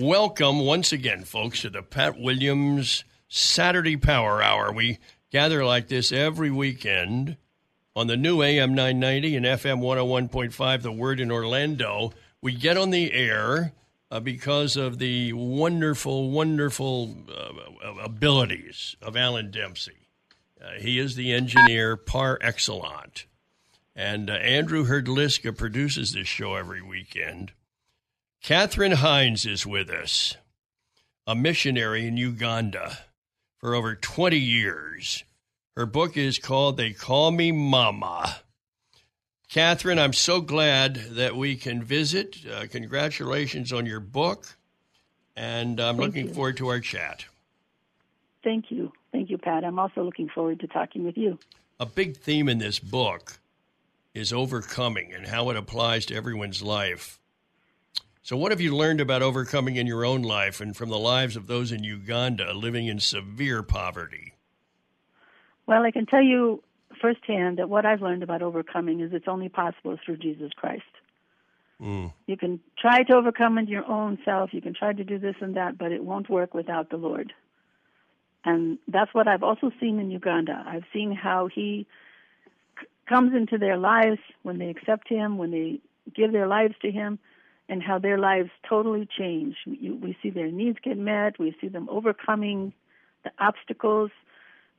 Welcome once again, folks, to the Pat Williams Saturday Power Hour. We gather like this every weekend on the new AM 990 and FM 101.5, The Word in Orlando. We get on the air uh, because of the wonderful, wonderful uh, abilities of Alan Dempsey. Uh, he is the engineer par excellence. And uh, Andrew Herdliska produces this show every weekend. Katherine Hines is with us, a missionary in Uganda for over 20 years. Her book is called They Call Me Mama. Katherine, I'm so glad that we can visit. Uh, congratulations on your book, and I'm Thank looking you. forward to our chat. Thank you. Thank you, Pat. I'm also looking forward to talking with you. A big theme in this book is overcoming and how it applies to everyone's life. So, what have you learned about overcoming in your own life and from the lives of those in Uganda living in severe poverty? Well, I can tell you firsthand that what I've learned about overcoming is it's only possible through Jesus Christ. Mm. You can try to overcome in your own self, you can try to do this and that, but it won't work without the Lord. And that's what I've also seen in Uganda. I've seen how He c- comes into their lives when they accept Him, when they give their lives to Him, and how their lives totally change. We, see their needs get met, we see them overcoming the obstacles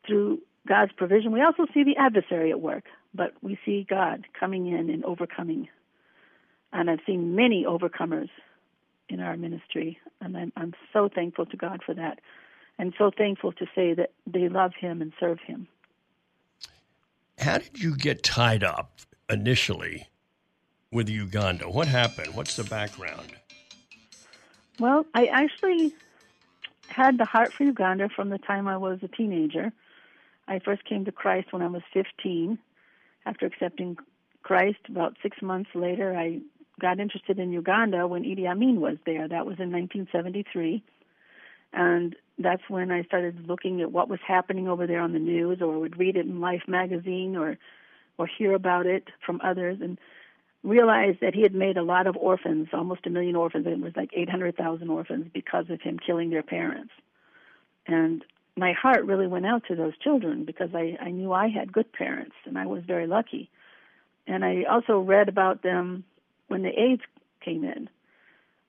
through God's provision. We also see the adversary at work, but we see God coming in and overcoming. And I've seen many overcomers in our ministry, and I'm, I'm so thankful to God for that, and so thankful to say that they love Him and serve Him. How did you get tied up initially with Uganda? What happened? What's the background? Well, I actually had the heart for Uganda from the time I was a teenager. I first came to Christ when I was 15. After accepting Christ, about six months later, I got interested in Uganda when Idi Amin was there. That was in 1973. And that's when I started looking at what was happening over there on the news, or would read it in Life magazine, or or hear about it from others, and realized that he had made a lot of orphans, almost a million orphans. and It was like 800,000 orphans because of him killing their parents. And my heart really went out to those children because I, I knew I had good parents and I was very lucky. And I also read about them when the AIDS came in.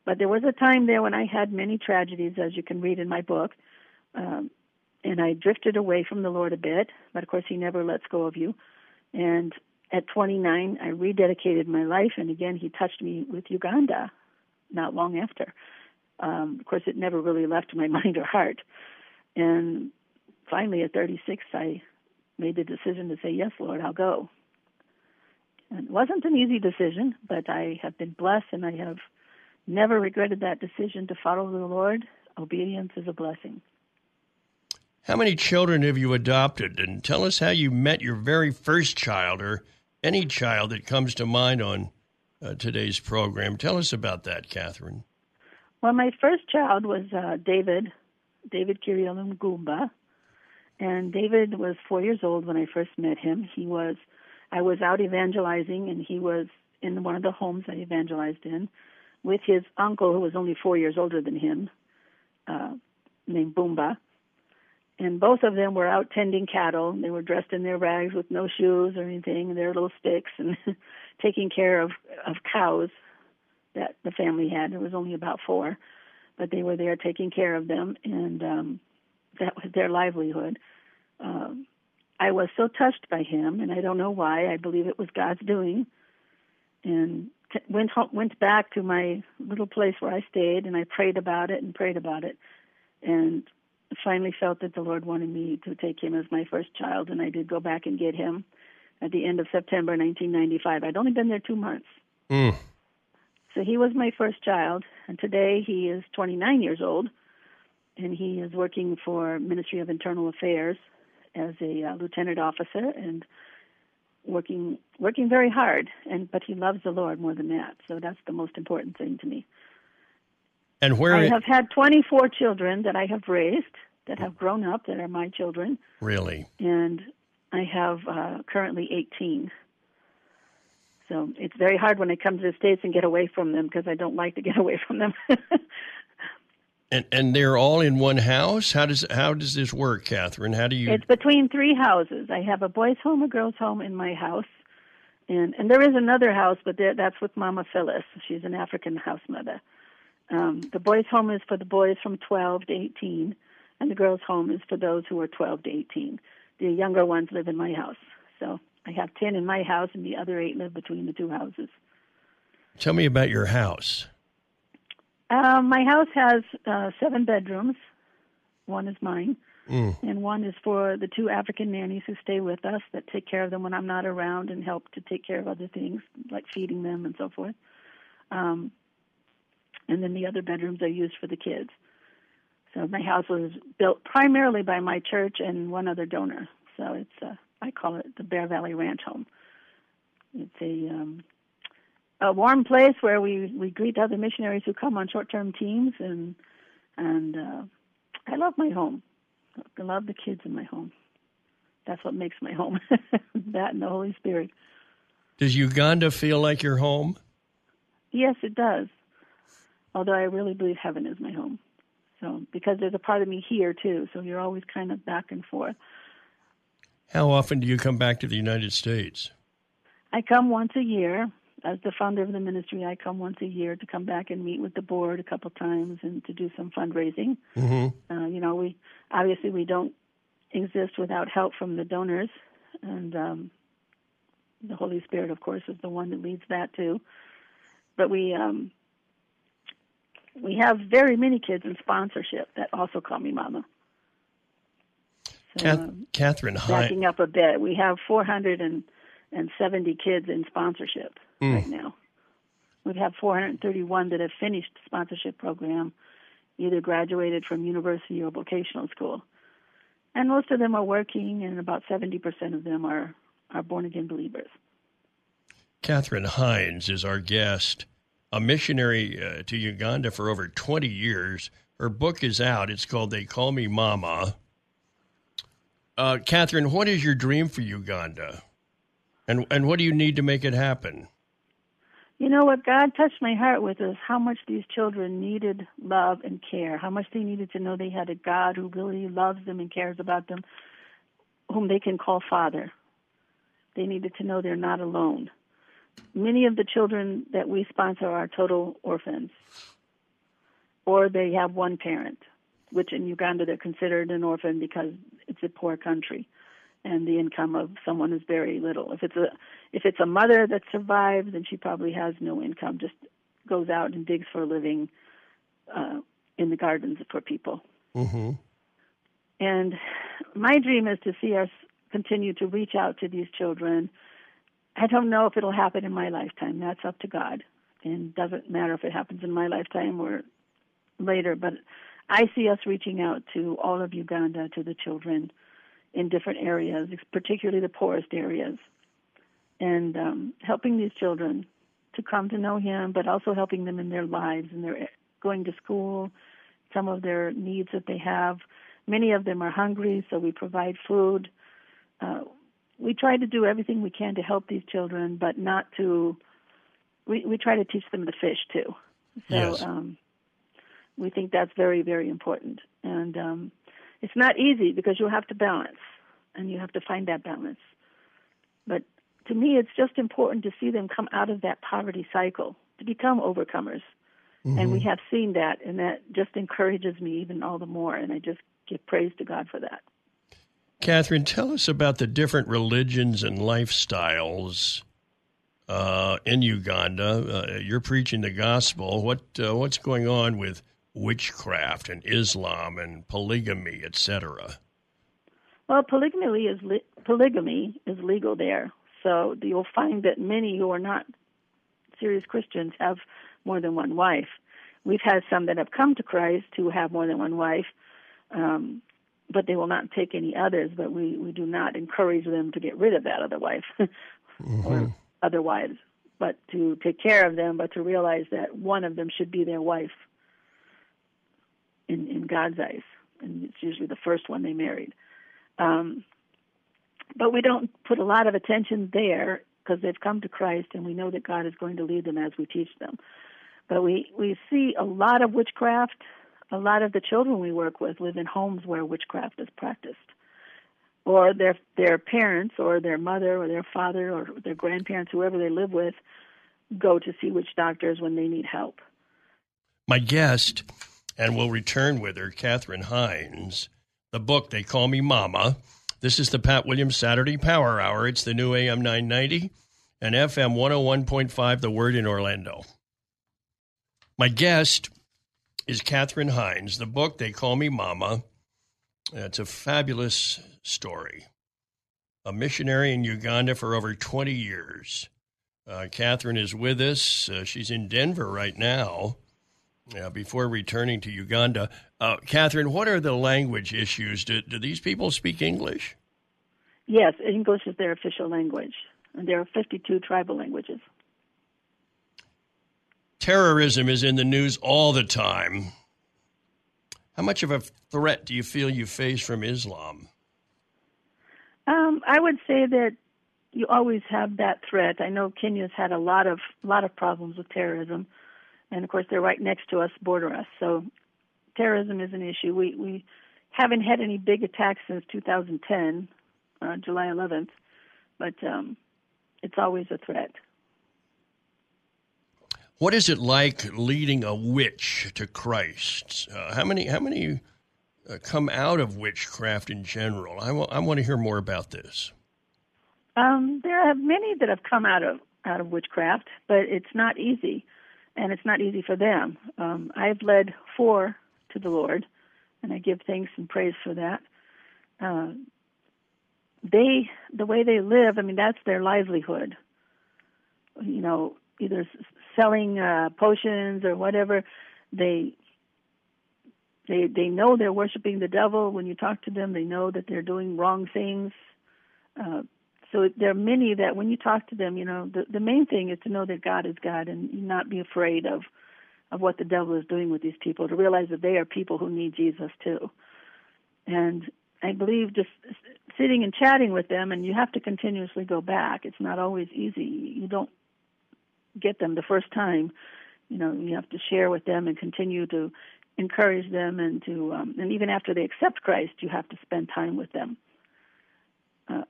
But there was a time there when I had many tragedies, as you can read in my book. Um, and I drifted away from the Lord a bit, but of course, He never lets go of you. And at 29, I rededicated my life, and again, He touched me with Uganda not long after. Um, of course, it never really left my mind or heart. And finally, at 36, I made the decision to say, Yes, Lord, I'll go. And it wasn't an easy decision, but I have been blessed and I have never regretted that decision to follow the Lord. Obedience is a blessing. How many children have you adopted? And tell us how you met your very first child or any child that comes to mind on uh, today's program. Tell us about that, Katherine. Well, my first child was uh, David, David Kirill Goomba. And David was four years old when I first met him. He was, I was out evangelizing, and he was in one of the homes I evangelized in with his uncle, who was only four years older than him, uh, named Boomba. And both of them were out tending cattle. They were dressed in their rags with no shoes or anything, their little sticks, and taking care of of cows that the family had. There was only about four, but they were there taking care of them, and um, that was their livelihood. Um, I was so touched by him, and I don't know why. I believe it was God's doing. And t- went home, went back to my little place where I stayed, and I prayed about it and prayed about it, and finally felt that the Lord wanted me to take him as my first child, and I did go back and get him at the end of September 1995. I'd only been there two months. Mm. So he was my first child, and today he is 29 years old, and he is working for Ministry of Internal Affairs as a uh, lieutenant officer and working working very hard. And but he loves the Lord more than that, so that's the most important thing to me. And where I have had 24 children that I have raised that have grown up that are my children. Really? And I have uh, currently 18. So it's very hard when I come to the States and get away from them because I don't like to get away from them. and and they're all in one house. How does how does this work, Katherine? How do you? It's between three houses. I have a boys' home, a girls' home in my house, and and there is another house, but that's with Mama Phyllis. She's an African house mother. Um, the boys' home is for the boys from 12 to 18, and the girls' home is for those who are 12 to 18. The younger ones live in my house. So I have 10 in my house, and the other eight live between the two houses. Tell me about your house. Um, my house has uh, seven bedrooms. One is mine, mm. and one is for the two African nannies who stay with us that take care of them when I'm not around and help to take care of other things like feeding them and so forth. Um, and then the other bedrooms are used for the kids. So my house was built primarily by my church and one other donor. So it's uh, I call it the Bear Valley Ranch Home. It's a um, a warm place where we we greet other missionaries who come on short-term teams, and and uh, I love my home. I love the kids in my home. That's what makes my home. that and the Holy Spirit. Does Uganda feel like your home? Yes, it does. Although I really believe heaven is my home. So because there's a part of me here too, so you're always kind of back and forth. How often do you come back to the United States? I come once a year. As the founder of the ministry, I come once a year to come back and meet with the board a couple times and to do some fundraising. Mm-hmm. Uh, you know, we obviously we don't exist without help from the donors, and um, the Holy Spirit, of course, is the one that leads that too. But we um, we have very many kids in sponsorship that also call me mama. So, Kath- um, Katherine Backing up a bit, we have 470 kids in sponsorship mm. right now. We have 431 that have finished sponsorship program, either graduated from university or vocational school. And most of them are working, and about 70% of them are, are born again believers. Katherine Hines is our guest a missionary uh, to Uganda for over 20 years. Her book is out. It's called They Call Me Mama. Uh, Katherine, what is your dream for Uganda? And, and what do you need to make it happen? You know what God touched my heart with is how much these children needed love and care, how much they needed to know they had a God who really loves them and cares about them, whom they can call Father. They needed to know they're not alone many of the children that we sponsor are total orphans, or they have one parent, which in Uganda they're considered an orphan because it's a poor country, and the income of someone is very little. If it's a if it's a mother that survives, then she probably has no income, just goes out and digs for a living uh, in the gardens for people. Mm-hmm. And my dream is to see us continue to reach out to these children I don't know if it'll happen in my lifetime. That's up to God. And doesn't matter if it happens in my lifetime or later, but I see us reaching out to all of Uganda, to the children in different areas, particularly the poorest areas, and um, helping these children to come to know Him, but also helping them in their lives and their going to school, some of their needs that they have. Many of them are hungry, so we provide food. Uh, we try to do everything we can to help these children, but not to. We we try to teach them to fish too. So yes. um, we think that's very very important, and um, it's not easy because you have to balance, and you have to find that balance. But to me, it's just important to see them come out of that poverty cycle to become overcomers. Mm-hmm. And we have seen that, and that just encourages me even all the more. And I just give praise to God for that. Katherine, tell us about the different religions and lifestyles uh, in Uganda. Uh, you're preaching the gospel. What uh, what's going on with witchcraft and Islam and polygamy, etc.? Well, polygamy is polygamy is legal there, so you'll find that many who are not serious Christians have more than one wife. We've had some that have come to Christ who have more than one wife, um, but they will not take any others. But we, we do not encourage them to get rid of that other wife mm-hmm. or other wives, but to take care of them, but to realize that one of them should be their wife in, in God's eyes. And it's usually the first one they married. Um, but we don't put a lot of attention there because they've come to Christ and we know that God is going to lead them as we teach them. But we, we see a lot of witchcraft. A lot of the children we work with live in homes where witchcraft is practiced. Or their their parents or their mother or their father or their grandparents, whoever they live with, go to see witch doctors when they need help. My guest, and we'll return with her, Katherine Hines, the book They Call Me Mama this is the Pat Williams Saturday Power Hour. It's the new AM 990 and FM 101.5, The Word in Orlando. My guest is Katherine Hines. The book, They Call Me Mama. It's a fabulous story. A missionary in Uganda for over 20 years. Uh, Katherine is with us. Uh, she's in Denver right now uh, before returning to Uganda. Uh, Katherine, what are the language issues? Do, do these people speak English? Yes, English is their official language, and there are 52 tribal languages. Terrorism is in the news all the time. How much of a threat do you feel you face from Islam? Um, I would say that you always have that threat. I know Kenya's had a lot of lot of problems with terrorism and of course they're right next to us, border us. So terrorism is an issue. We we haven't had any big attacks since 2010, uh, July 11th, but um, it's always a threat. What is it like leading a witch to Christ? Uh, how many how many uh, come out of witchcraft in general? I, w- I want to hear more about this. Um, there are many that have come out of out of witchcraft, but it's not easy and it's not easy for them. Um, I've led four to the Lord, and I give thanks and praise for that. Uh, they, the way they live, I mean, that's their livelihood. You know, either selling uh, potions or whatever. They, they, they know they're worshiping the devil. When you talk to them, they know that they're doing wrong things. Uh, so there are many that when you talk to them, you know, the, the main thing is to know that God is God and not be afraid of of what the devil is doing with these people, to realize that they are people who need Jesus too. And I believe just sitting and chatting with them, and you have to continuously go back. It's not always easy. You don't get them the first time. You know, you have to share with them and continue to encourage them, and to um, and even after they accept Christ, you have to spend time with them Uh,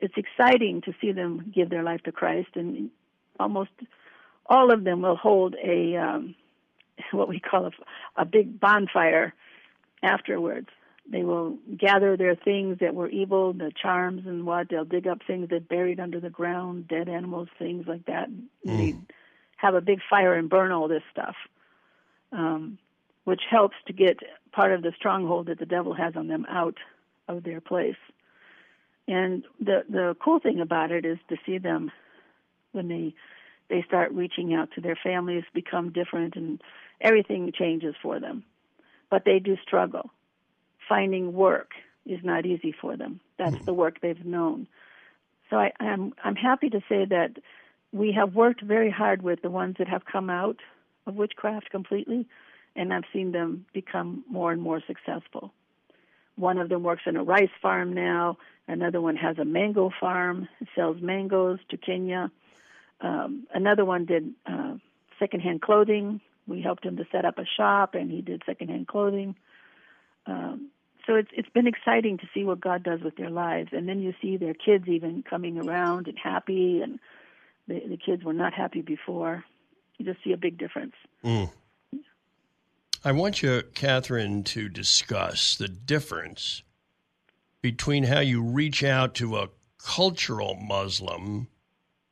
it's exciting to see them give their life to Christ, and almost all of them will hold a um, what we call a, a big bonfire afterwards. They will gather their things that were evil, the charms and what. They'll dig up things that buried under the ground, dead animals, things like that. Mm. They have a big fire and burn all this stuff, um, which helps to get part of the stronghold that the devil has on them out of their place. And the the cool thing about it is to see them when they they start reaching out to their families, become different, and everything changes for them. But they do struggle. Finding work is not easy for them. That's mm-hmm. the work they've known. So I, I'm I'm happy to say that we have worked very hard with the ones that have come out of witchcraft completely, and I've seen them become more and more successful. One of them works in a rice farm now. Another one has a mango farm, sells mangoes to Kenya. Um, another one did uh, secondhand clothing. We helped him to set up a shop, and he did secondhand clothing. Um, so it's it's been exciting to see what God does with their lives, and then you see their kids even coming around and happy, and the, the kids were not happy before. You just see a big difference. Mm. I want you, Katherine, to discuss the difference between how you reach out to a cultural Muslim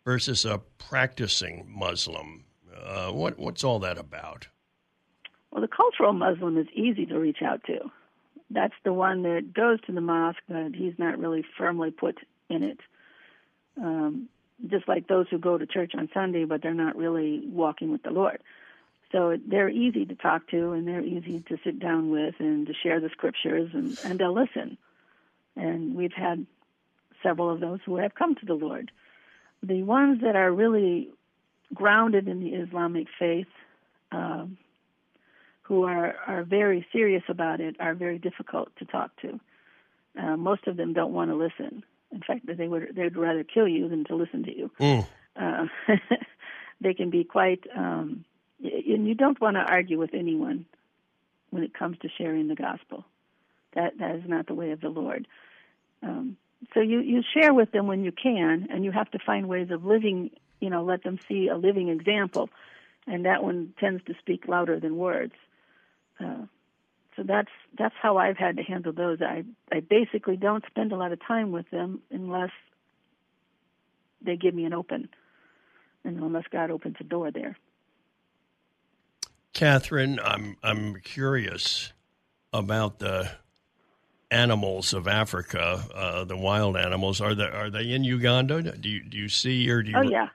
versus a practicing Muslim. Uh, what, what's all that about? Well, the cultural Muslim is easy to reach out to. That's the one that goes to the mosque, but he's not really firmly put in it. Um, just like those who go to church on Sunday, but they're not really walking with the Lord. So they're easy to talk to and they're easy to sit down with and to share the scriptures and, and they'll listen. And we've had several of those who have come to the Lord. The ones that are really grounded in the Islamic faith, um, who are, are very serious about it, are very difficult to talk to. Uh, most of them don't want to listen. In fact, they would they'd rather kill you than to listen to you. Mm. Uh, they can be quite, um, and you don't want to argue with anyone when it comes to sharing the gospel. That that is not the way of the Lord. Um, so you you share with them when you can, and you have to find ways of living. You know, let them see a living example, and that one tends to speak louder than words. Uh, so that's that's how I've had to handle those. I I basically don't spend a lot of time with them unless they give me an open, and unless God opens a door there. Katherine, I'm I'm curious about the animals of Africa, uh, the wild animals. Are they are they in Uganda? Do you do you see or do you? Oh yeah.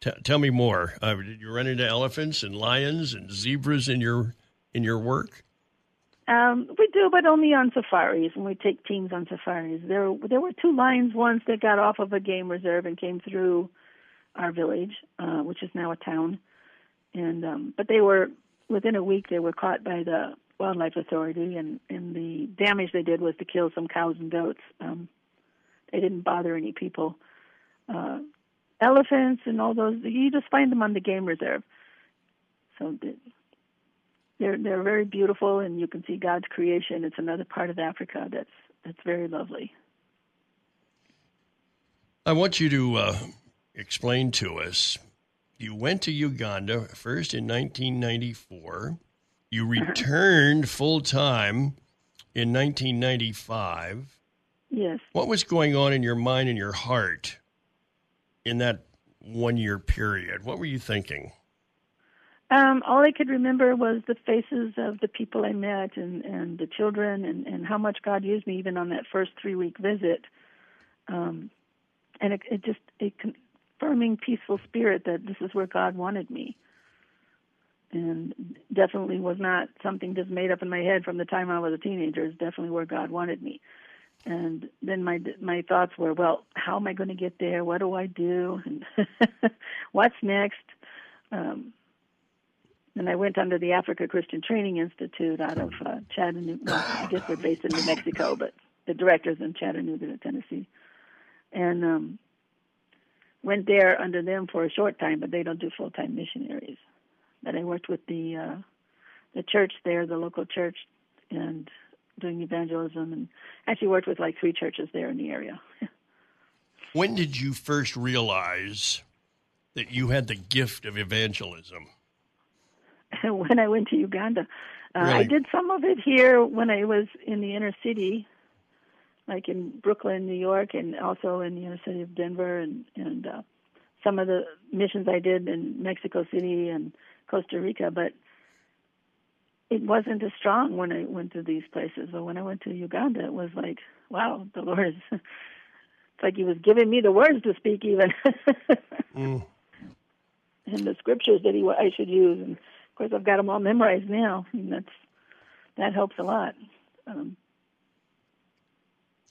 T- tell me more. Uh, did you run into elephants and lions and zebras in your in your work? Um, we do, but only on safaris when we take teams on safaris. There, there were two lions once that got off of a game reserve and came through our village, uh, which is now a town. And um, but they were within a week they were caught by the wildlife authority, and and the damage they did was to kill some cows and goats. Um, they didn't bother any people. Uh, elephants and all those you just find them on the game reserve. So they're they're very beautiful, and you can see God's creation. It's another part of Africa that's that's very lovely. I want you to uh, explain to us. You went to Uganda first in 1994. You Uh-huh. returned full time in 1995. Yes. What was going on in your mind and your heart in that one year period? What were you thinking? Um, all I could remember was the faces of the people I met and, and the children and, and how much God used me even on that first three week visit. Um, and it, it just a confirming peaceful spirit that this is where God wanted me. And definitely was not something just made up in my head from the time I was a teenager. It's definitely where God wanted me. And then my my thoughts were, well, how am I going to get there? What do I do? And what's next? Um, and I went under the Africa Christian Training Institute out of uh, Chattanooga. Well, I guess they're based in New Mexico, but the director's in Chattanooga, Tennessee. And um, went there under them for a short time, but they don't do full time missionaries. But I worked with the uh, the church there, the local church, and doing evangelism, and actually worked with like three churches there in the area. When did you first realize that you had the gift of evangelism? when I went to Uganda. Uh, I did some of it here when I was in the inner city, like in Brooklyn, New York, and also in the inner city of Denver, and and uh, some of the missions I did in Mexico City and Costa Rica. But it wasn't as strong when I went to these places. But when I went to Uganda, it was like, wow, the Lord is. It's like He was giving me the words to speak, even. Mm. and the scriptures that he I should use, and course I've got them all memorized now, and that's that helps a lot. Um,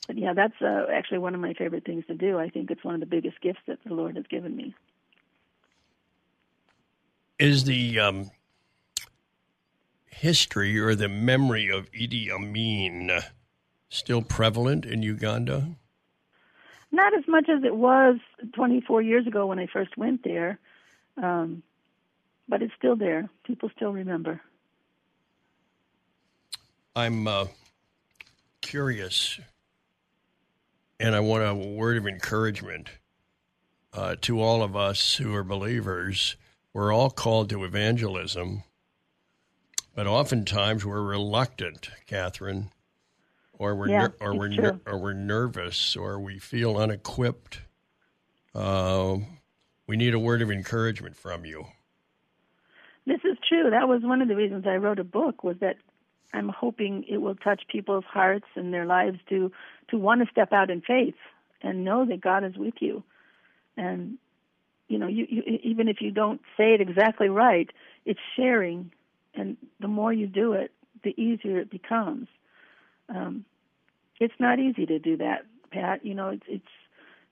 but yeah, that's uh, actually one of my favorite things to do. I think it's one of the biggest gifts that the Lord has given me. Is the um, history or the memory of Idi Amin still prevalent in Uganda? Not as much as it was 24 years ago when I first went there, um, but it's still there. People still remember. I'm uh, curious, and I want a word of encouragement uh, to all of us who are believers. We're all called to evangelism, but oftentimes we're reluctant, Katherine, or we're Yeah, ner- or we're ner- or we're nervous, or we feel unequipped. Uh, we need a word of encouragement from you. This is true. That was one of the reasons I wrote a book was that I'm hoping it will touch people's hearts and their lives to to want to step out in faith and know that God is with you. And you know, you, you even if you don't say it exactly right, it's sharing, and the more you do it, the easier it becomes. Um, it's not easy to do that, Pat. You know, it's it's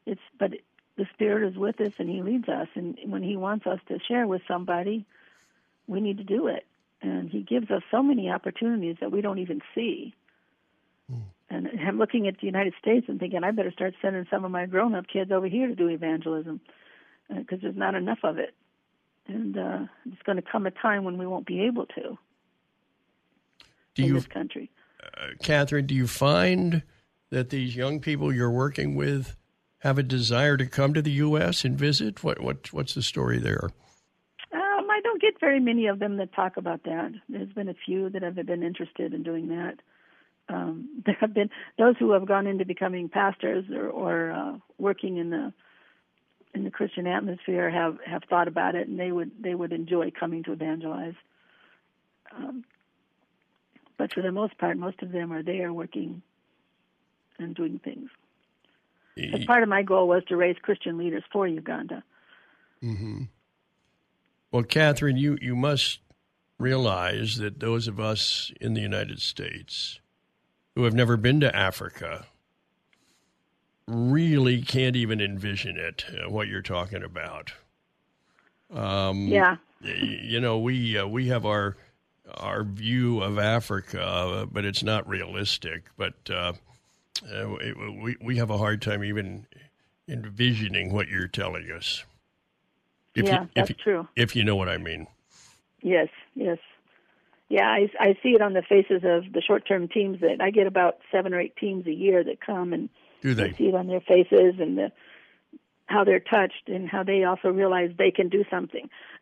it's but the Spirit is with us and He leads us, and when He wants us to share with somebody, we need to do it, and He gives us so many opportunities that we don't even see. Mm. And I'm looking at the United States and thinking I better start sending some of my grown-up kids over here to do evangelism because uh, there's not enough of it, and uh, it's going to come a time when we won't be able to. Do in you, this country, uh, Katherine? Do you find that these young people you're working with have a desire to come to the U.S. and visit? What what what's the story there? I don't very many of them that talk about that. There's been a few that have been interested in doing that um, there have been those who have gone into becoming pastors or, or uh, working in the in the Christian atmosphere have have thought about it, and they would they would enjoy coming to evangelize. Um, but for the most part, most of them are there working and doing things. As part of my goal was to raise Christian leaders for Uganda. Mm-hmm. Well, Katherine, you, you must realize that those of us in the United States who have never been to Africa really can't even envision it, uh, what you're talking about. Um, yeah. You know, we uh, we have our our view of Africa, uh, but it's not realistic. But uh, uh we we have a hard time even envisioning what you're telling us. If yeah, you, that's you, true. If you know what I mean. Yes, yes yeah, I, I see it on the faces of the short-term teams that I get about seven or eight teams a year that come and Do they? I see it on their faces and the, how they're touched and how they also realize they can do something.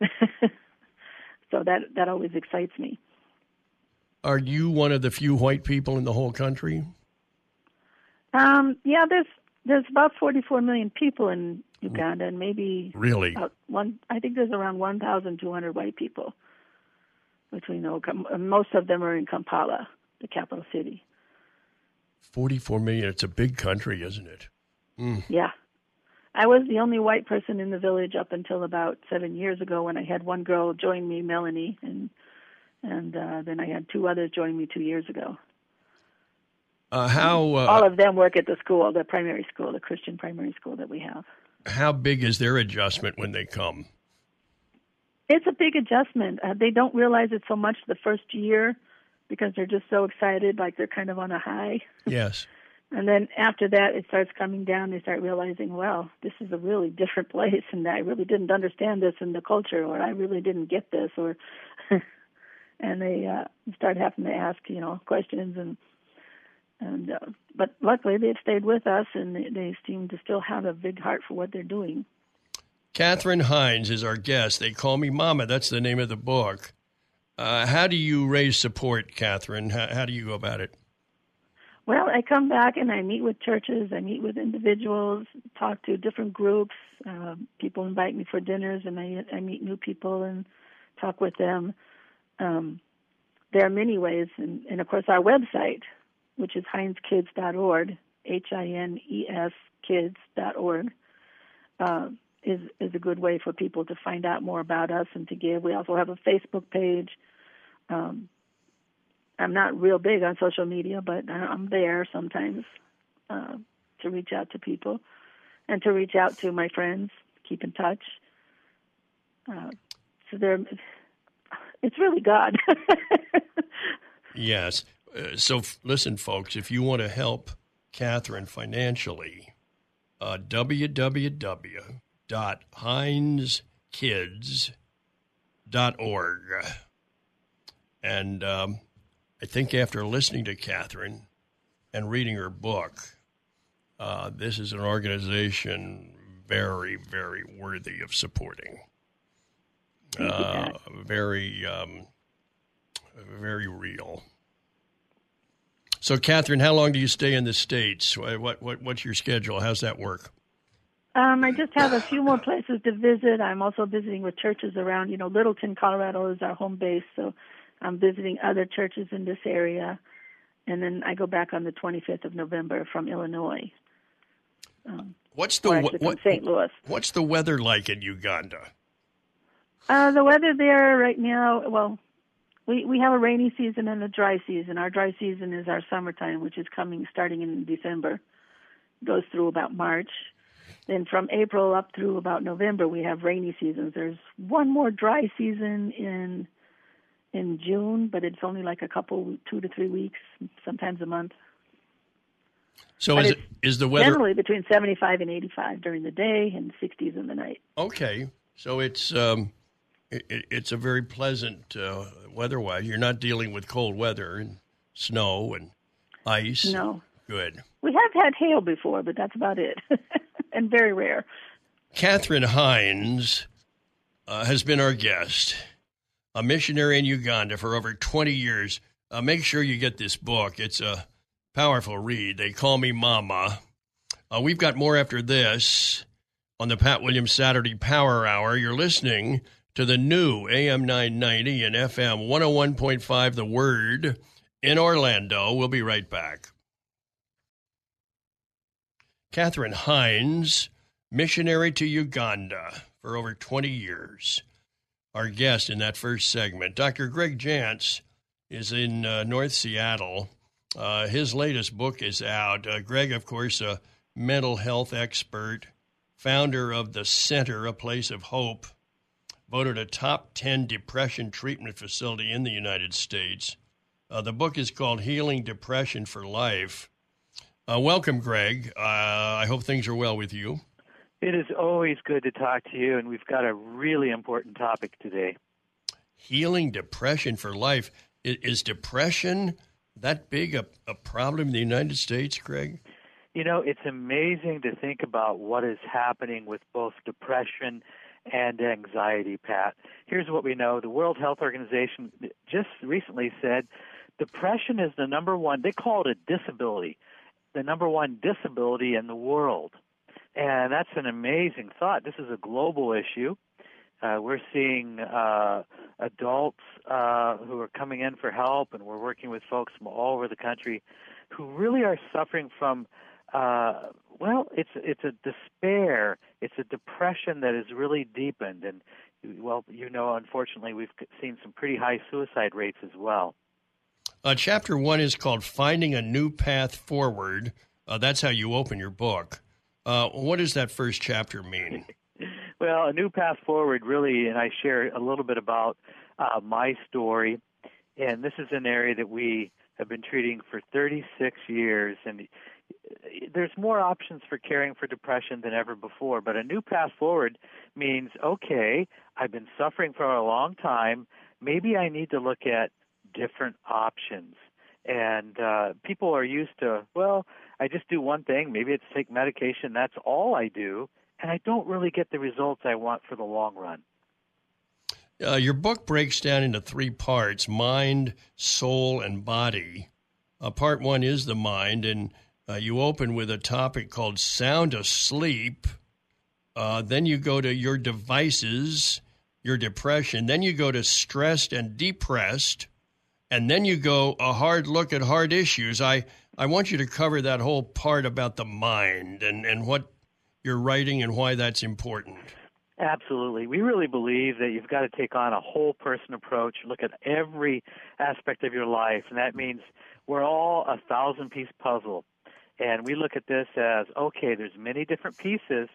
so that that always excites me. Are you one of the few white people in the whole country? Um, yeah, there's there's about 44 million people in Uganda, and maybe really one. I think there's around 1,200 white people between most of them are in Kampala, the capital city. 44 million. It's a big country, isn't it? Mm. Yeah. I was the only white person in the village up until about seven years ago when I had one girl join me, Melanie, and and uh, then I had two others join me two years ago. Uh, how uh, all of them work at the school, the primary school, the Christian primary school that we have. How big is their adjustment when they come? It's a big adjustment. Uh, they don't realize it so much the first year because they're just so excited, like they're kind of on a high. Yes. and then after that, it starts coming down. They start realizing, well, this is a really different place, and I really didn't understand this in the culture, or I really didn't get this, or and they uh, start having to ask, you know, questions and and uh, but luckily they've stayed with us, and they, they seem to still have a big heart for what they're doing. Katherine Hines is our guest. They call me Mama. That's the name of the book. Uh, how do you raise support, Katherine? How, how, do you go about it? Well, I come back and I meet with churches, I meet with individuals, talk to different groups. Uh, people invite me for dinners, and I, I meet new people and talk with them. Um, there are many ways, and, and of course, our website, which is hineskids.org, H I N E S kids.org. Uh, is is a good way for people to find out more about us and to give. We also have a Facebook page. Um, I'm not real big on social media, but I'm there sometimes uh, to reach out to people and to reach out to my friends, keep in touch. Uh, so there, it's really God. yes. Uh, so f- listen, folks, if you want to help Katherine financially, uh, www www.hineskids.org. And um, I think after listening to Katherine and reading her book, uh, this is an organization very, very worthy of supporting. Uh, very, um, very real. So, Katherine, how long do you stay in the states? What, what, what's your schedule? How's that work? Um, I just have a few more places to visit. I'm also visiting with churches around, you know, Littleton, Colorado is our home base, so I'm visiting other churches in this area. And then I go back on the 25th of November from Illinois. Um, what's the what, St. Louis? What's the weather like in Uganda? Uh, the weather there right now, well, we we have a rainy season and a dry season. Our dry season is our summertime, which is coming starting in December, goes through about March. Then from April up through about November, we have rainy seasons. There's one more dry season in in June, but it's only like a couple, two to three weeks, sometimes a month. So But is it's the weather Generally between 75 and 85 during the day and 60s in the night. okay? So it's um, it, it- it's a very pleasant uh, weather-wise. You're not dealing with cold weather and snow and ice. No. Good. We have had hail before, but that's about it. and very rare. Katherine Hines uh, has been our guest, a missionary in Uganda for over 20 years. Uh, make sure you get this book. It's a powerful read. They call me Mama. Uh, we've got more after this on the Pat Williams Saturday Power Hour. You're listening to the new AM 990 and FM 101.5 The Word in Orlando. We'll be right back. Katherine Hines, missionary to Uganda for over 20 years. Our guest in that first segment, Dr. Greg Jantz, is in uh, North Seattle. Uh, his latest book is out. Uh, Greg, of course, a mental health expert, founder of the Center, a place of hope, voted a top 10 depression treatment facility in the United States. Uh, the book is called Healing Depression for Life. Uh, welcome, Greg. Uh, I hope things are well with you. It is always good to talk to you, and we've got a really important topic today. Healing depression for life. I- Is depression that big a, a problem in the United States, Greg? You know, it's amazing to think about what is happening with both depression and anxiety, Pat. Here's what we know the World Health Organization just recently said depression is the number one, they call it a disability, the number one disability in the world. And that's an amazing thought. This is a global issue. Uh, we're seeing uh, adults uh, who are coming in for help, and we're working with folks from all over the country who really are suffering from, uh, well, it's it's a despair, it's a depression that has really deepened, and well, you know, unfortunately, we've seen some pretty high suicide rates as well. Uh, chapter one is called Finding a New Path Forward. Uh, that's how you open your book. Uh, what does that first chapter mean? Well, a new path forward, really, and I share a little bit about uh, my story. And this is an area that we have been treating for 36 years. And there's more options for caring for depression than ever before. But a new path forward means okay, I've been suffering for a long time. Maybe I need to look at different options. And uh, people are used to, well, I just do one thing. Maybe it's take medication. That's all I do and I don't really get the results I want for the long run. Uh, your book breaks down into three parts mind, soul, and body. Uh, part one is the mind, and uh, you open with a topic called sound asleep. Uh, then you go to your devices, your depression. Then you go to stressed and depressed. And then you go a hard look at hard issues. I, I want you to cover that whole part about the mind and, and what you're writing and why that's important. Absolutely. We really believe that you've got to take on a whole person approach, look at every aspect of your life, and that means we're all a thousand piece puzzle. And we look at this as okay, there's many different pieces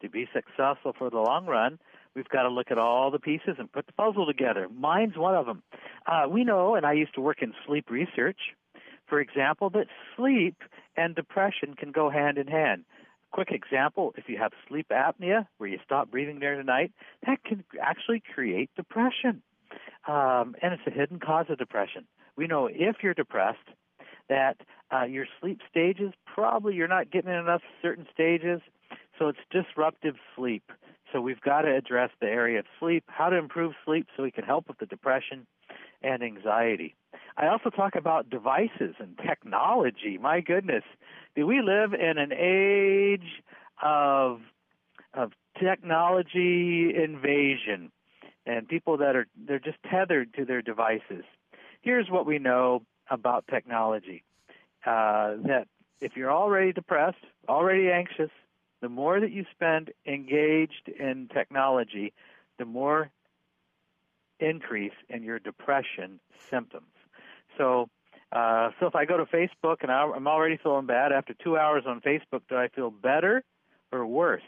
to be successful for the long run. We've got to look at all the pieces and put the puzzle together. Mine's one of them. Uh, we know, and I used to work in sleep research, for example, that sleep and depression can go hand in hand quick example if you have sleep apnea where you stop breathing during the night that can actually create depression um, and it's a hidden cause of depression we know if you're depressed that uh, your sleep stages probably you're not getting enough certain stages. So it's disruptive sleep. So we've got to address the area of sleep how to improve sleep so we can help with the depression and anxiety. I also talk about devices and technology. My goodness, do we live in an age of of technology invasion and people that are they're just tethered to their devices? Here's what we know about technology: uh, that if you're already depressed, already anxious, the more that you spend engaged in technology, the more increase in your depression symptoms. So, uh, so if I go to Facebook and I'm already feeling bad after two hours on Facebook, do I feel better or worse?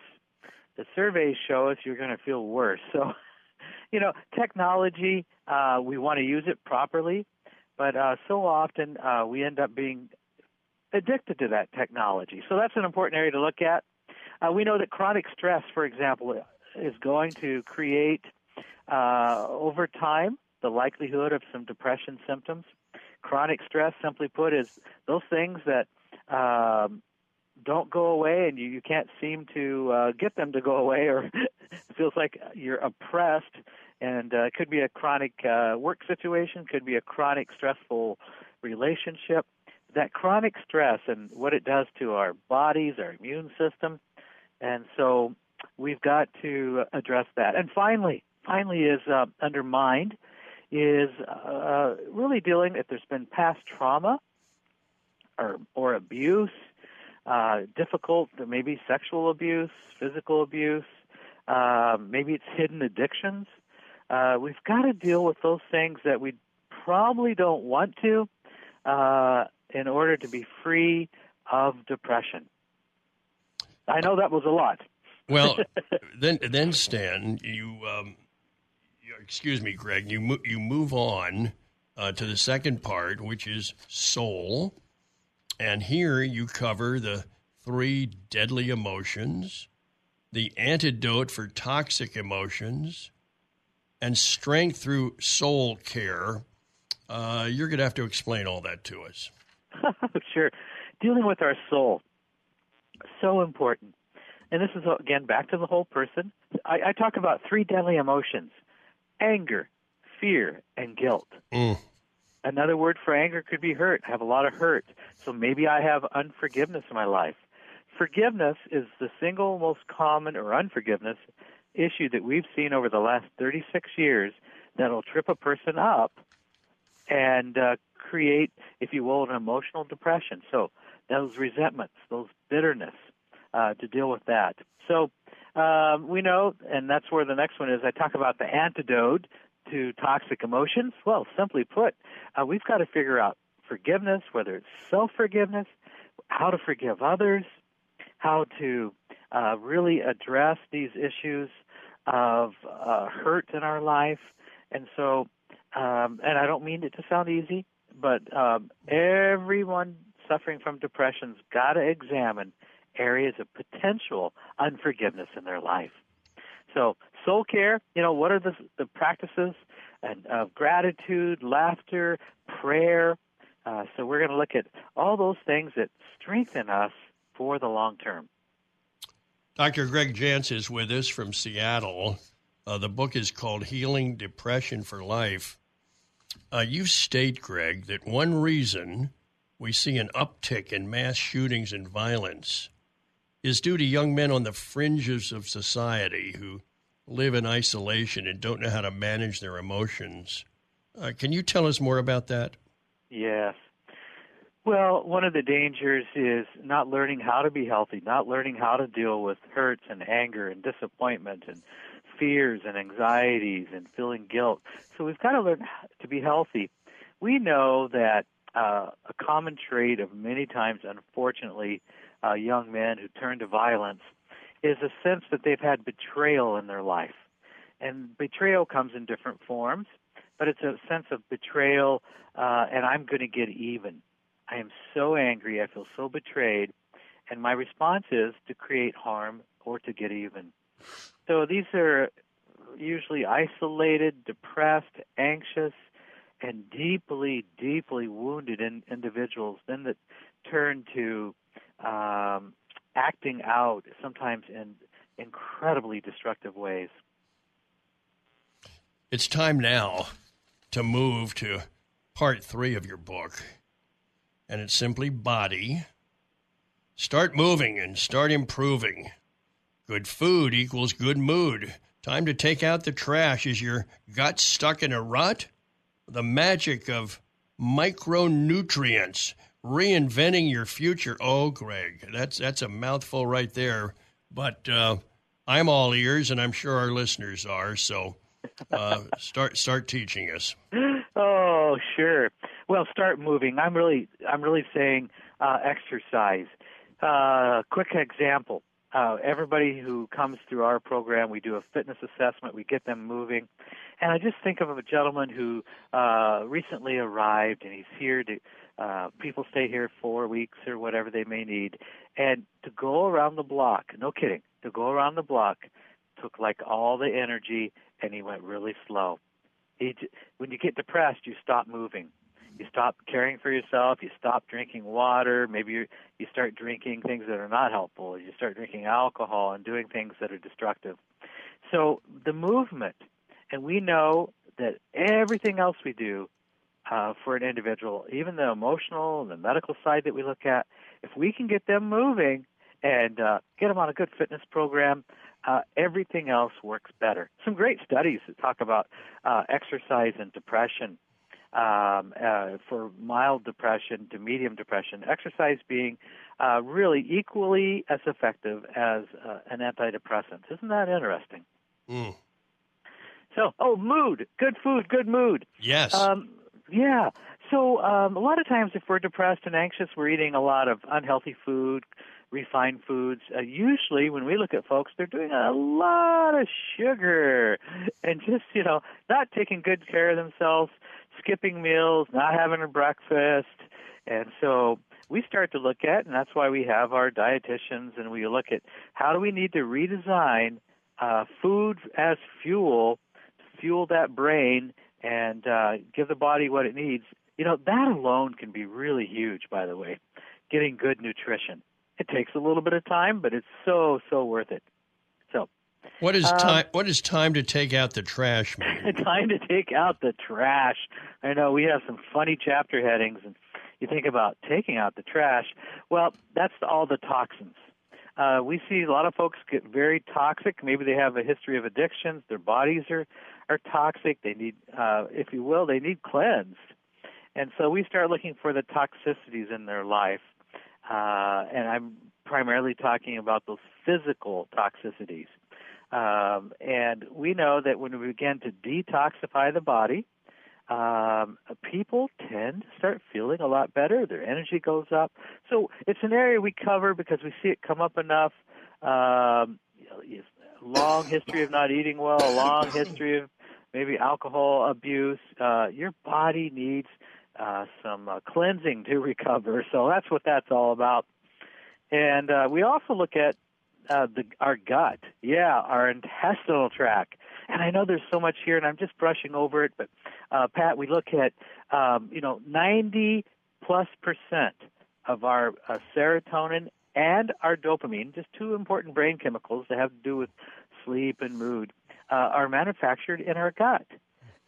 The surveys show us you're going to feel worse. So, you know, technology, uh, we want to use it properly, but uh, so often uh, we end up being addicted to that technology. So that's an important area to look at. Uh, we know that chronic stress, for example, is going to create uh, over time the likelihood of some depression symptoms. Chronic stress, simply put, is those things that um, don't go away and you, you can't seem to uh, get them to go away, or it feels like you're oppressed. And uh, it could be a chronic uh, work situation, could be a chronic stressful relationship. That chronic stress and what it does to our bodies, our immune system, and so we've got to address that. And finally, finally is uh, undermined is uh, really dealing if there's been past trauma or or abuse, uh, difficult maybe sexual abuse, physical abuse, uh, maybe it's hidden addictions. Uh, we've got to deal with those things that we probably don't want to uh, in order to be free of depression. I know that was a lot. Well, then, then Stan, you, um, you, excuse me, Greg, you mo- you move on uh, to the second part, which is soul, and here you cover the three deadly emotions, the antidote for toxic emotions, and strength through soul care. Uh, you're going to have to explain all that to us. sure. Dealing with our soul, so important and this is again back to the whole person. I, I talk about three deadly emotions: anger, fear, and guilt. Mm. Another word for anger could be hurt. I have a lot of hurt, so maybe I have unforgiveness in my life. Forgiveness is the single most common, or unforgiveness, issue that we've seen over the last 36 years that'll trip a person up and uh, create, if you will, an emotional depression. So those resentments, those bitterness, uh, to deal with that. So um, we know, and that's where the next one is. I talk about the antidote to toxic emotions. Well, simply put, uh, we've got to figure out forgiveness, whether it's self forgiveness, how to forgive others, how to uh, really address these issues of uh, hurt in our life. And so, um, and I don't mean it to sound easy, but um, everyone suffering from depression's got to examine areas of potential unforgiveness in their life. So, soul care, you know, what are the, the practices and, of gratitude, laughter, prayer? Uh, so, we're going to look at all those things that strengthen us for the long term. Dr. Greg Jantz is with us from Seattle. Uh, the book is called Healing Depression for Life. Uh, you state, Greg, that one reason we see an uptick in mass shootings and violence is due to young men on the fringes of society who live in isolation and don't know how to manage their emotions. Uh, can you tell us more about that? Yes. Well, one of the dangers is not learning how to be healthy, not learning how to deal with hurts and anger and disappointment and fears and anxieties and feeling guilt. So we've got to learn to be healthy. We know that uh, a common trait of many times, unfortunately, uh, young men who turn to violence is a sense that they've had betrayal in their life. And betrayal comes in different forms, but it's a sense of betrayal, uh, and I'm going to get even. I am so angry, I feel so betrayed, and my response is to create harm or to get even. So these are usually isolated, depressed, anxious, and deeply, deeply wounded in, individuals then that turn to um, acting out, sometimes in incredibly destructive ways. It's time now to move to part three of your book, and it's simply body. Start moving and start improving. Good food equals good mood. Time to take out the trash. Is your gut stuck in a rut? The magic of micronutrients reinventing your future. Oh, Greg, that's that's a mouthful right there. But uh, I'm all ears, and I'm sure our listeners are. So uh, start start teaching us. Oh, sure. Well, start moving. I'm really I'm really saying uh, exercise. Uh, quick example. Uh, everybody who comes through our program, we do a fitness assessment. We get them moving, and I just think of a gentleman who uh, recently arrived, and he's here to. Uh, people stay here four weeks or whatever they may need, and to go around the block. No kidding. To go around the block took like all the energy, and he went really slow. He, when you get depressed, you stop moving you stop caring for yourself, you stop drinking water, maybe you you start drinking things that are not helpful, you start drinking alcohol and doing things that are destructive. So the movement, and we know that everything else we do uh, for an individual, even the emotional and the medical side that we look at, if we can get them moving and uh, get them on a good fitness program, uh, everything else works better. Some great studies that talk about uh, exercise and depression um, uh, for mild depression to medium depression, exercise being uh, really equally as effective as uh, an antidepressant. Isn't that interesting? Mm. So, oh, mood, good food, good mood. Yes. Um, yeah. So, um, a lot of times, if we're depressed and anxious, we're eating a lot of unhealthy food, refined foods. Uh, usually, when we look at folks, they're doing a lot of sugar and just, you know, not taking good care of themselves skipping meals, not having a breakfast. And so we start to look at, and that's why we have our dietitians, and we look at how do we need to redesign uh, food as fuel, to fuel that brain, and uh, give the body what it needs. You know, that alone can be really huge, by the way, getting good nutrition. It takes a little bit of time, but it's so, so worth it. What is um, time? What is time to take out the trash? time to take out the trash. I know we have some funny chapter headings, and you think about taking out the trash. Well, that's all the toxins. Uh, we see a lot of folks get very toxic. Maybe they have a history of addictions. Their bodies are are toxic. They need, uh, if you will, they need cleansed. And so we start looking for the toxicities in their life. Uh, and I'm primarily talking about those physical toxicities. Um, and we know that when we begin to detoxify the body, um, people tend to start feeling a lot better. Their energy goes up. So it's an area we cover because we see it come up enough. Um, long history of not eating well, a long history of maybe alcohol abuse. Uh, your body needs uh, some uh, cleansing to recover. So that's what that's all about. And uh, we also look at uh, the our gut, yeah, our intestinal tract. And I know there's so much here, and I'm just brushing over it. But uh, Pat, we look at um, you know 90 plus percent of our uh, serotonin and our dopamine, just two important brain chemicals that have to do with sleep and mood, uh, are manufactured in our gut.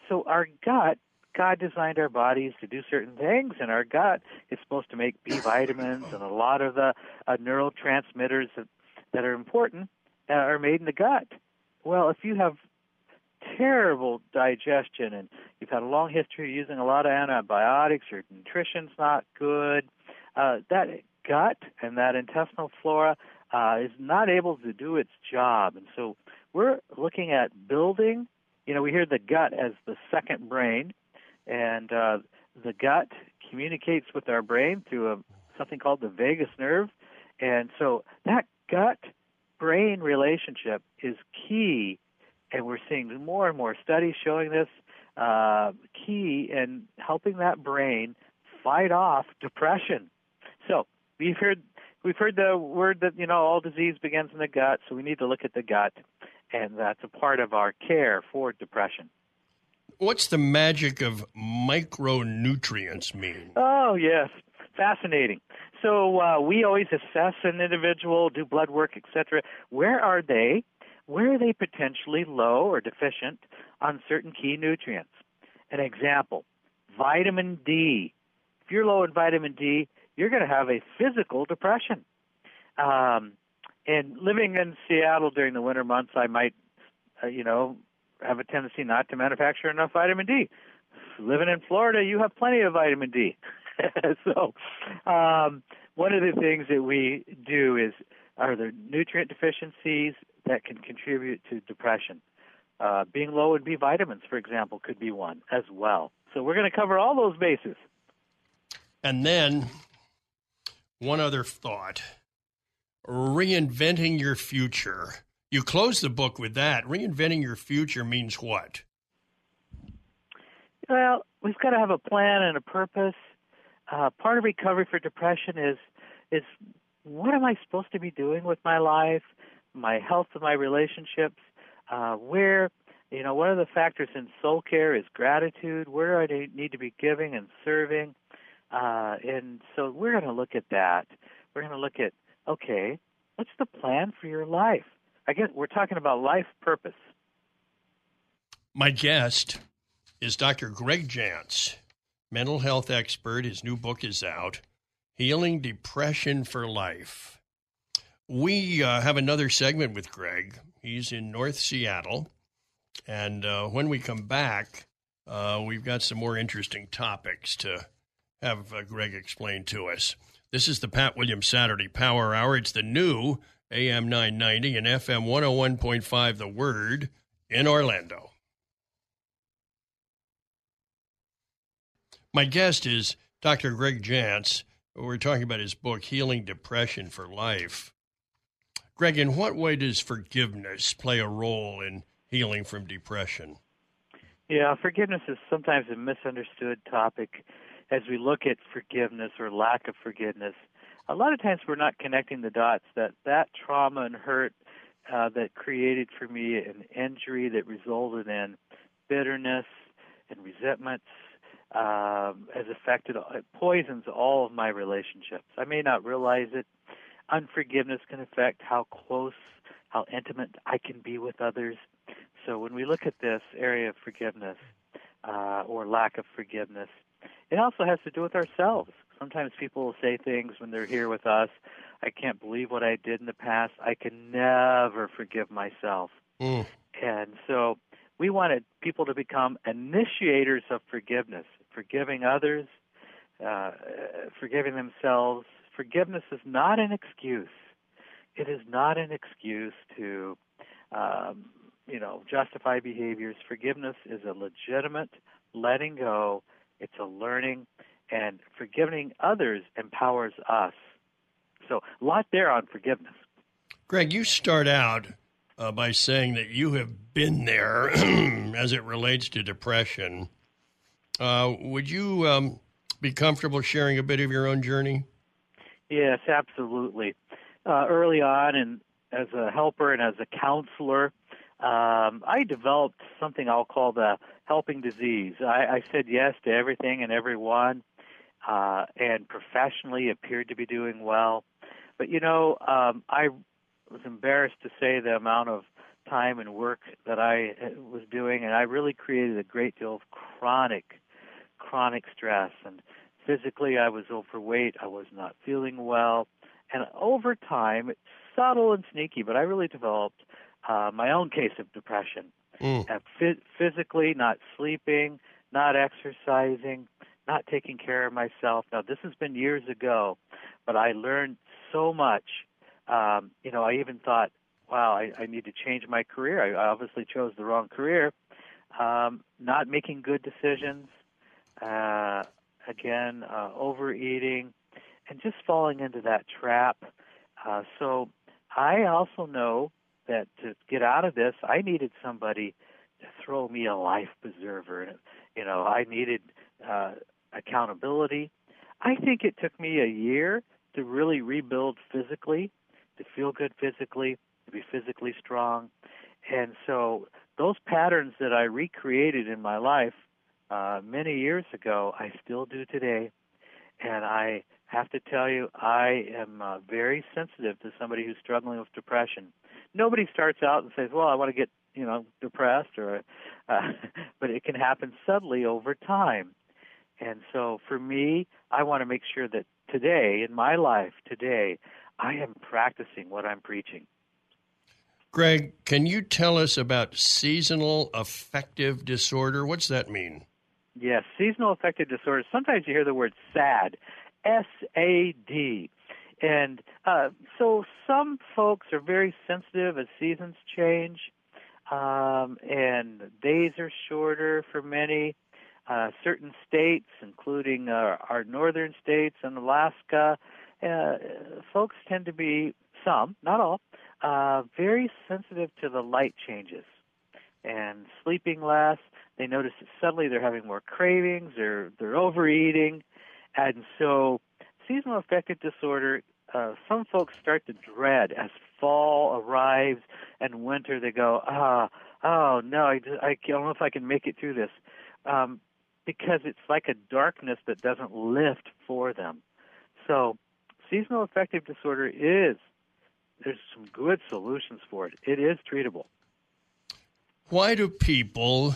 So our gut God designed our bodies to do certain things, and our gut is supposed to make B vitamins and a lot of the uh, neurotransmitters that that are important uh, are made in the gut. Well, if you have terrible digestion and you've had a long history of using a lot of antibiotics, your nutrition's not good, uh, that gut and that intestinal flora uh, is not able to do its job. And so we're looking at building, you know, we hear the gut as the second brain, and uh, the gut communicates with our brain through a, something called the vagus nerve. And so that gut brain relationship is key, and we're seeing more and more studies showing this uh, key in helping that brain fight off depression. So we've heard we've heard the word that you know all disease begins in the gut, so we need to look at the gut, and that's a part of our care for depression. What's the magic of micronutrients mean? Oh yes, fascinating. So uh, we always assess an individual, do blood work, etc. Where are they? Where are they potentially low or deficient on certain key nutrients? An example: vitamin D. If you're low in vitamin D, you're going to have a physical depression. Um, and living in Seattle during the winter months, I might, uh, you know, have a tendency not to manufacture enough vitamin D. Living in Florida, you have plenty of vitamin D. so, um, one of the things that we do is are there nutrient deficiencies that can contribute to depression? Uh, being low in B vitamins, for example, could be one as well. So we're going to cover all those bases. And then one other thought reinventing your future. You close the book with that. Reinventing your future means what? Well, we've got to have a plan and a purpose. Uh, part of recovery for depression is is what am I supposed to be doing with my life, my health, and my relationships? Uh, where, you know, one of the factors in soul care? Is gratitude? Where do I need to be giving and serving? Uh, and so we're going to look at that. We're going to look at, okay, what's the plan for your life? Again, we're talking about life purpose. My guest is Dr. Greg Jantz, mental health expert. His new book is out Healing Depression for Life. We uh, have another segment with Greg. He's in North Seattle. And uh, when we come back, uh, we've got some more interesting topics to have uh, Greg explain to us. This is the Pat Williams Saturday Power Hour. It's the new AM 990 and FM 101.5 The Word in Orlando. My guest is Dr. Greg Jantz. We're talking about his book, Healing Depression for Life. Greg, in what way does forgiveness play a role in healing from depression? Yeah, forgiveness is sometimes a misunderstood topic as we look at forgiveness or lack of forgiveness. A lot of times we're not connecting the dots that that trauma and hurt uh, that created for me an injury that resulted in bitterness and resentments um, has affected, it poisons all of my relationships. I may not realize it. Unforgiveness can affect how close, how intimate I can be with others. So when we look at this area of forgiveness uh, or lack of forgiveness, it also has to do with ourselves. Sometimes people will say things when they're here with us. I can't believe what I did in the past. I can never forgive myself. Mm. And so we wanted people to become initiators of forgiveness, forgiving others, uh, forgiving themselves. Forgiveness is not an excuse. It is not an excuse to, um, you know, justify behaviors. Forgiveness is a legitimate letting go. It's a learning, and forgiving others empowers us. So, a lot there on forgiveness. Greg, you start out uh, by saying that you have been there as it relates to depression. Uh, would you um, be comfortable sharing a bit of your own journey? Yes, absolutely. Uh, early on, and as a helper and as a counselor, um, I developed something I'll call the helping disease. I, I said yes to everything and everyone, uh, and professionally appeared to be doing well. But you know, um, I was embarrassed to say the amount of time and work that I uh, was doing, and I really created a great deal of chronic, chronic stress. And physically, I was overweight. I was not feeling well, and over time, it's subtle and sneaky, but I really developed uh, my own case of depression. Mm. Uh, f- physically, not sleeping, not exercising, not taking care of myself. Now, this has been years ago, but I learned so much um, you know, I even thought, wow, I, I need to change my career. I, I obviously chose the wrong career. Um, not making good decisions, uh, again, uh, overeating, and just falling into that trap. Uh, so I also know that to get out of this, I needed somebody to throw me a life preserver. You know, I needed uh, accountability. I think it took me a year to really rebuild physically to feel good physically, to be physically strong. And so those patterns that I recreated in my life uh, many years ago, I still do today. And I have to tell you, I am uh, very sensitive to somebody who's struggling with depression. Nobody starts out and says, "Well, I want to get you know depressed," or, uh, but it can happen subtly over time. And so, for me, I want to make sure that today, in my life today, I am practicing what I'm preaching. Greg, can you tell us about seasonal affective disorder? What's that mean? Yes, seasonal affective disorder. Sometimes you hear the word SAD, S A D. And uh, so some folks are very sensitive as seasons change. um, and days are shorter for many. Uh, certain states, including uh, our northern states and Alaska, uh, folks tend to be some, not all, uh, very sensitive to the light changes and sleeping less. They notice that suddenly they're having more cravings, they're they're overeating, and so seasonal affective disorder. Uh, some folks start to dread as fall arrives and winter. They go, ah, oh no, I, just, I don't know if I can make it through this, um, because it's like a darkness that doesn't lift for them. So, seasonal affective disorder is there's some good solutions for it. It is treatable. Why do people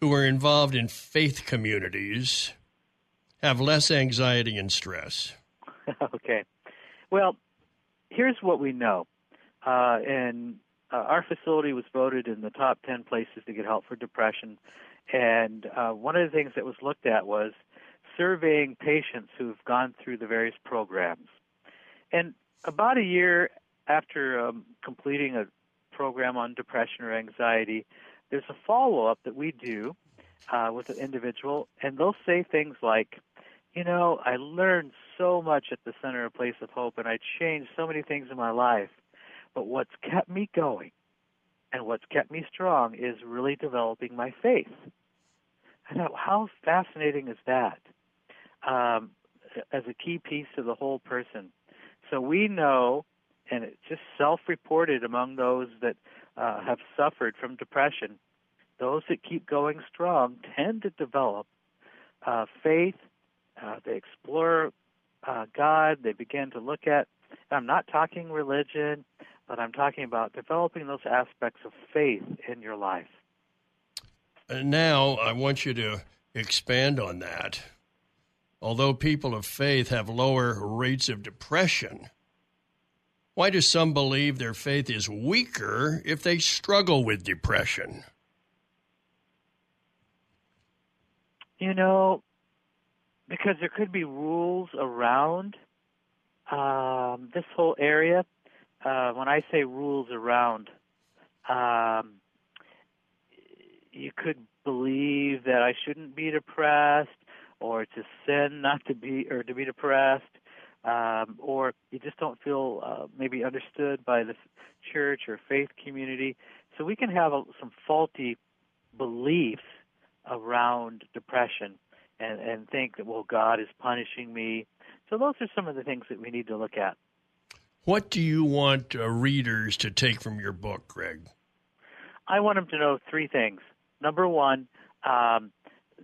who are involved in faith communities have less anxiety and stress? okay. Well, here's what we know. Uh, and uh, our facility was voted in the top 10 places to get help for depression. And uh, one of the things that was looked at was surveying patients who've gone through the various programs. And about a year after um, completing a program on depression or anxiety, there's a follow up that we do uh, with an individual, and they'll say things like, You know, I learned so much at the Center of Place of Hope, and I changed so many things in my life, but what's kept me going and what's kept me strong is really developing my faith. I thought, how fascinating is that? Um, as a key piece to the whole person. So we know and it's just self-reported among those that uh, have suffered from depression. Those that keep going strong tend to develop uh, faith. Uh, they explore uh, God. They begin to look at. I'm not talking religion, but I'm talking about developing those aspects of faith in your life. And now I want you to expand on that. Although people of faith have lower rates of depression, why do some believe their faith is weaker if they struggle with depression? You know, because there could be rules around um, this whole area. Uh, when I say rules around, um, you could believe that I shouldn't be depressed, or it's a sin not to be or to be depressed um, or you just don't feel uh, maybe understood by the church or faith community. So we can have a, some faulty beliefs around depression and, and think that, well, God is punishing me. So those are some of the things that we need to look at. What do you want uh, readers to take from your book, Greg? I want them to know three things. Number one, um,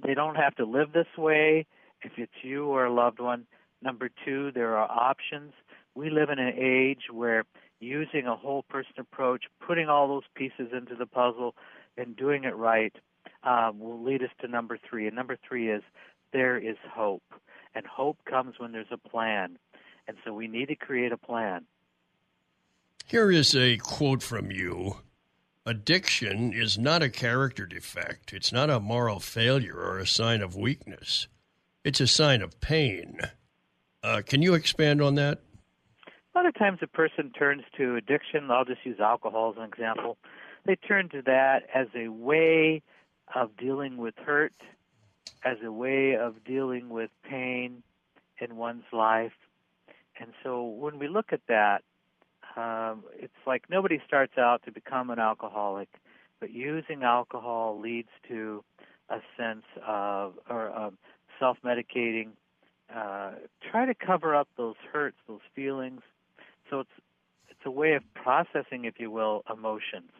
they don't have to live this way if it's you or a loved one. Number two, there are options. We live in an age where using a whole person approach, putting all those pieces into the puzzle, and doing it right um, will lead us to number three. And number three is there is hope. And hope comes when there's a plan. And so we need to create a plan. Here is a quote from you Addiction is not a character defect, it's not a moral failure or a sign of weakness, it's a sign of pain. Uh, can you expand on that? A lot of times a person turns to addiction. I'll just use alcohol as an example. They turn to that as a way of dealing with hurt, as a way of dealing with pain in one's life. And so when we look at that, um, it's like nobody starts out to become an alcoholic, but using alcohol leads to a sense of or um, self-medicating uh, try to cover up those hurts, those feelings. So it's it's a way of processing, if you will, emotions.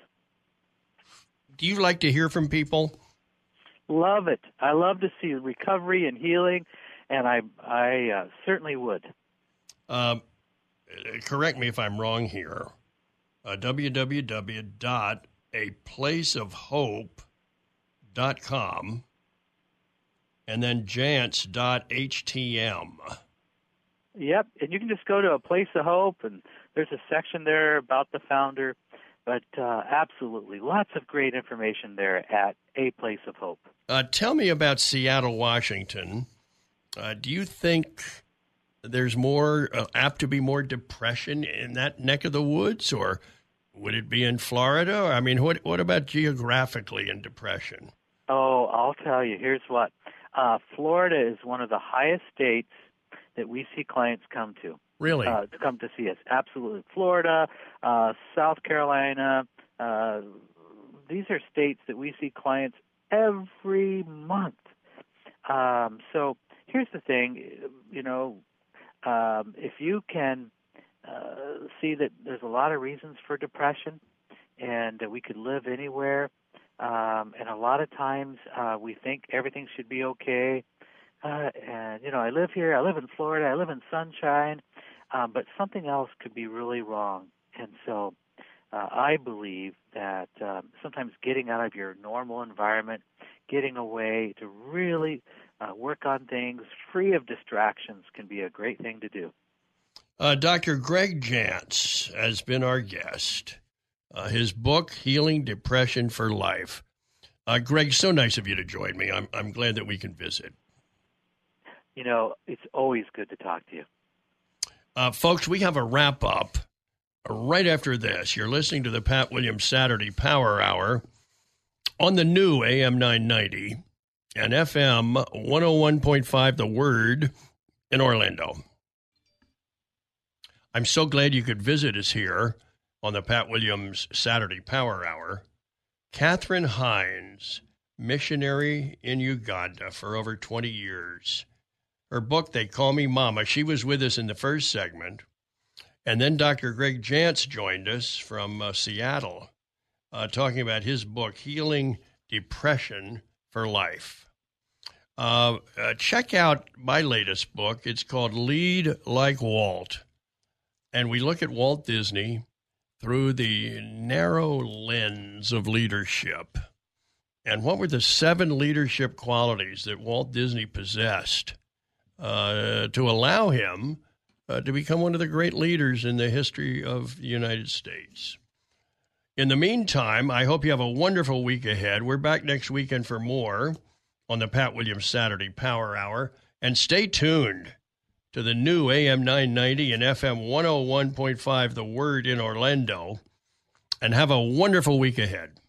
Do you like to hear from people? Love it. I love to see recovery and healing, and I I uh, certainly would. Uh, correct me if I'm wrong here. Uh, www.aplaceofhope.com and then jantz.htm. Yep, and you can just go to a place of hope, and there's a section there about the founder. But uh, absolutely, lots of great information there at A Place of Hope. Uh, tell me about Seattle, Washington. Uh, do you think there's more uh, apt to be more depression in that neck of the woods, or would it be in Florida? I mean, what what about geographically in depression? Oh, I'll tell you. Here's what. Uh, Florida is one of the highest states that we see clients come to. Really? Uh, to come to see us. Absolutely. Florida, uh, South Carolina, uh, these are states that we see clients every month. Um, so here's the thing, you know, um, if you can uh, see that there's a lot of reasons for depression, and that we could live anywhere, um, and a lot of times uh, we think everything should be okay. Uh, and you know, I live here. I live in Florida. I live in sunshine, um, but something else could be really wrong. And so, uh, I believe that um, sometimes getting out of your normal environment, getting away to really uh, work on things free of distractions can be a great thing to do. Uh, Dr. Greg Jantz has been our guest. Uh, his book, Healing Depression for Life. Uh, Greg, so nice of you to join me. I'm, I'm glad that we can visit. You know, it's always good to talk to you. Uh, folks, we have a wrap up right after this. You're listening to the Pat Williams Saturday Power Hour on the new AM 990 and FM 101.5 The Word in Orlando. I'm so glad you could visit us here on the Pat Williams Saturday Power Hour. Katherine Hines, missionary in Uganda for over 20 years. Her book, They Call Me Mama, she was with us in the first segment. And then Dr. Greg Jantz joined us from uh, Seattle, uh, talking about his book, Healing Depression for Life. Uh, uh, check out my latest book. It's called Lead Like Walt. And we look at Walt Disney through the narrow lens of leadership. And what were the seven leadership qualities that Walt Disney possessed uh, to allow him uh, to become one of the great leaders in the history of the United States? In the meantime, I hope you have a wonderful week ahead. We're back next weekend for more on the Pat Williams Saturday Power Hour. And stay tuned to the new AM 990 and FM 101.5 The Word in Orlando. And have a wonderful week ahead.